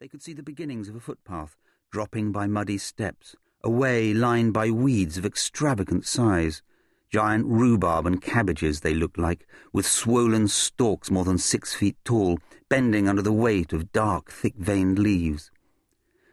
They could see the beginnings of a footpath, dropping by muddy steps, a way lined by weeds of extravagant size. Giant rhubarb and cabbages they looked like, with swollen stalks more than six feet tall, bending under the weight of dark, thick-veined leaves.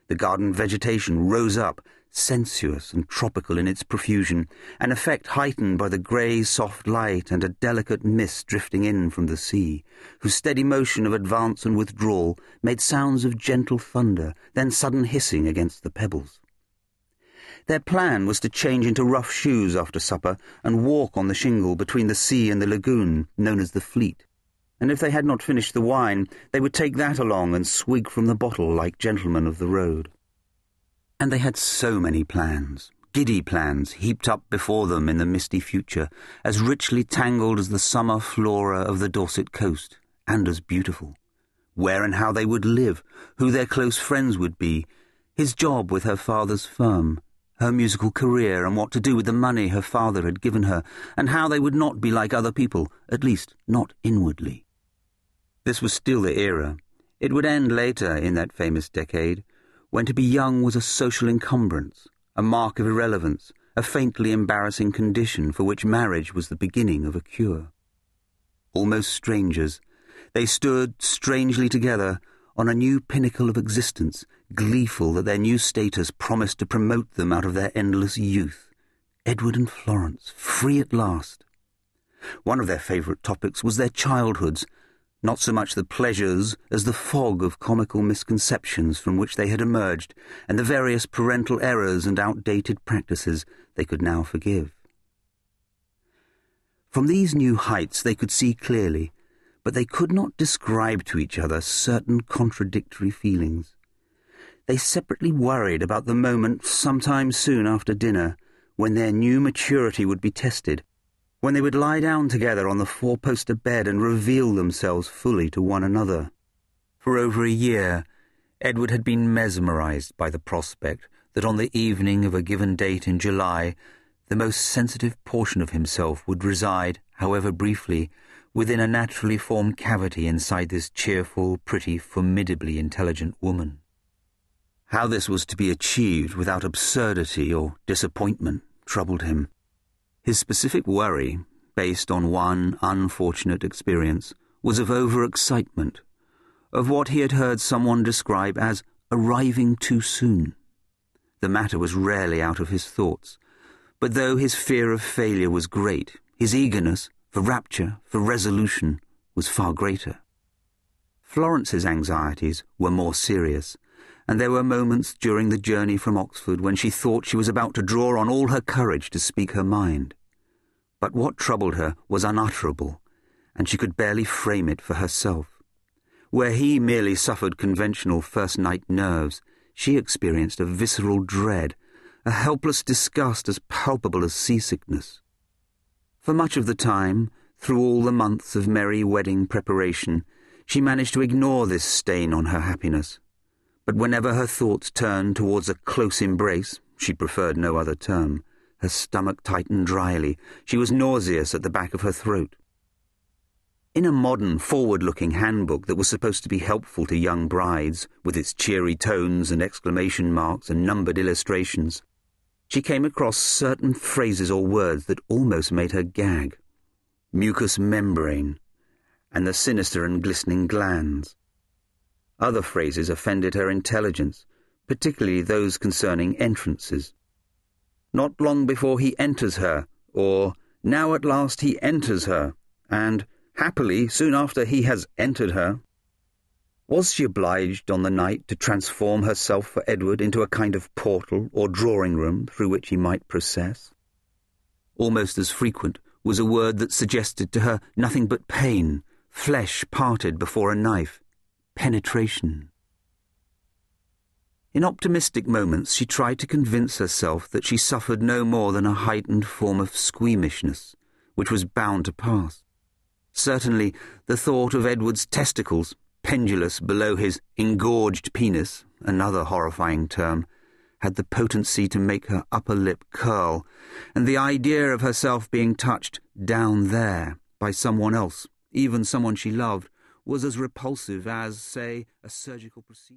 The garden vegetation rose up, sensuous and tropical in its profusion, an effect heightened by the grey soft light and a delicate mist drifting in from the sea, whose steady motion of advance and withdrawal made sounds of gentle thunder, then sudden hissing against the pebbles. Their plan was to change into rough shoes after supper and walk on the shingle between the sea and the lagoon, known as the Fleet. And if they had not finished the wine, they would take that along and swig from the bottle like gentlemen of the road. And they had so many plans, giddy plans heaped up before them in the misty future, as richly tangled as the summer flora of the Dorset coast, and as beautiful. Where and how they would live, who their close friends would be, his job with her father's firm, her musical career and what to do with the money her father had given her, and how they would not be like other people, at least not inwardly. This was still the era. It would end later in that famous decade, when to be young was a social encumbrance, a mark of irrelevance, a faintly embarrassing condition for which marriage was the beginning of a cure. Almost strangers, they stood strangely together on a new pinnacle of existence, gleeful that their new status promised to promote them out of their endless youth. Edward and Florence, free at last. One of their favourite topics was their childhoods, not so much the pleasures as the fog of comical misconceptions from which they had emerged, and the various parental errors and outdated practices they could now forgive. From these new heights they could see clearly, but they could not describe to each other certain contradictory feelings. They separately worried about the moment sometime soon after dinner when their new maturity would be tested when they would lie down together on the four-poster bed and reveal themselves fully to one another. For over a year, Edward had been mesmerized by the prospect that on the evening of a given date in July, the most sensitive portion of himself would reside, however briefly, within a naturally formed cavity inside this cheerful, pretty, formidably intelligent woman. How this was to be achieved without absurdity or disappointment troubled him. His specific worry, based on one unfortunate experience, was of overexcitement, of what he had heard someone describe as arriving too soon. The matter was rarely out of his thoughts, but though his fear of failure was great, his eagerness for rapture, for resolution, was far greater. Florence's anxieties were more serious, and there were moments during the journey from Oxford when she thought she was about to draw on all her courage to speak her mind. But what troubled her was unutterable, and she could barely frame it for herself. Where he merely suffered conventional first-night nerves, she experienced a visceral dread, a helpless disgust as palpable as seasickness. For much of the time, through all the months of merry wedding preparation, she managed to ignore this stain on her happiness but whenever her thoughts turned towards a close embrace, she preferred no other term, her stomach tightened dryly, she was nauseous at the back of her throat. In a modern, forward-looking handbook that was supposed to be helpful to young brides, with its cheery tones and exclamation marks and numbered illustrations, she came across certain phrases or words that almost made her gag. Mucous membrane, and the sinister and glistening glands. Other phrases offended her intelligence, particularly those concerning entrances. Not long before he enters her, or now at last he enters her, and happily soon after he has entered her. Was she obliged on the night to transform herself for Edward into a kind of portal or drawing room through which he might process? Almost as frequent was a word that suggested to her nothing but pain, flesh parted before a knife, penetration. In optimistic moments, she tried to convince herself that she suffered no more than a heightened form of squeamishness, which was bound to pass. Certainly, the thought of Edward's testicles, pendulous below his engorged penis, another horrifying term, had the potency to make her upper lip curl, and the idea of herself being touched down there by someone else, even someone she loved, was as repulsive as, say, a surgical procedure.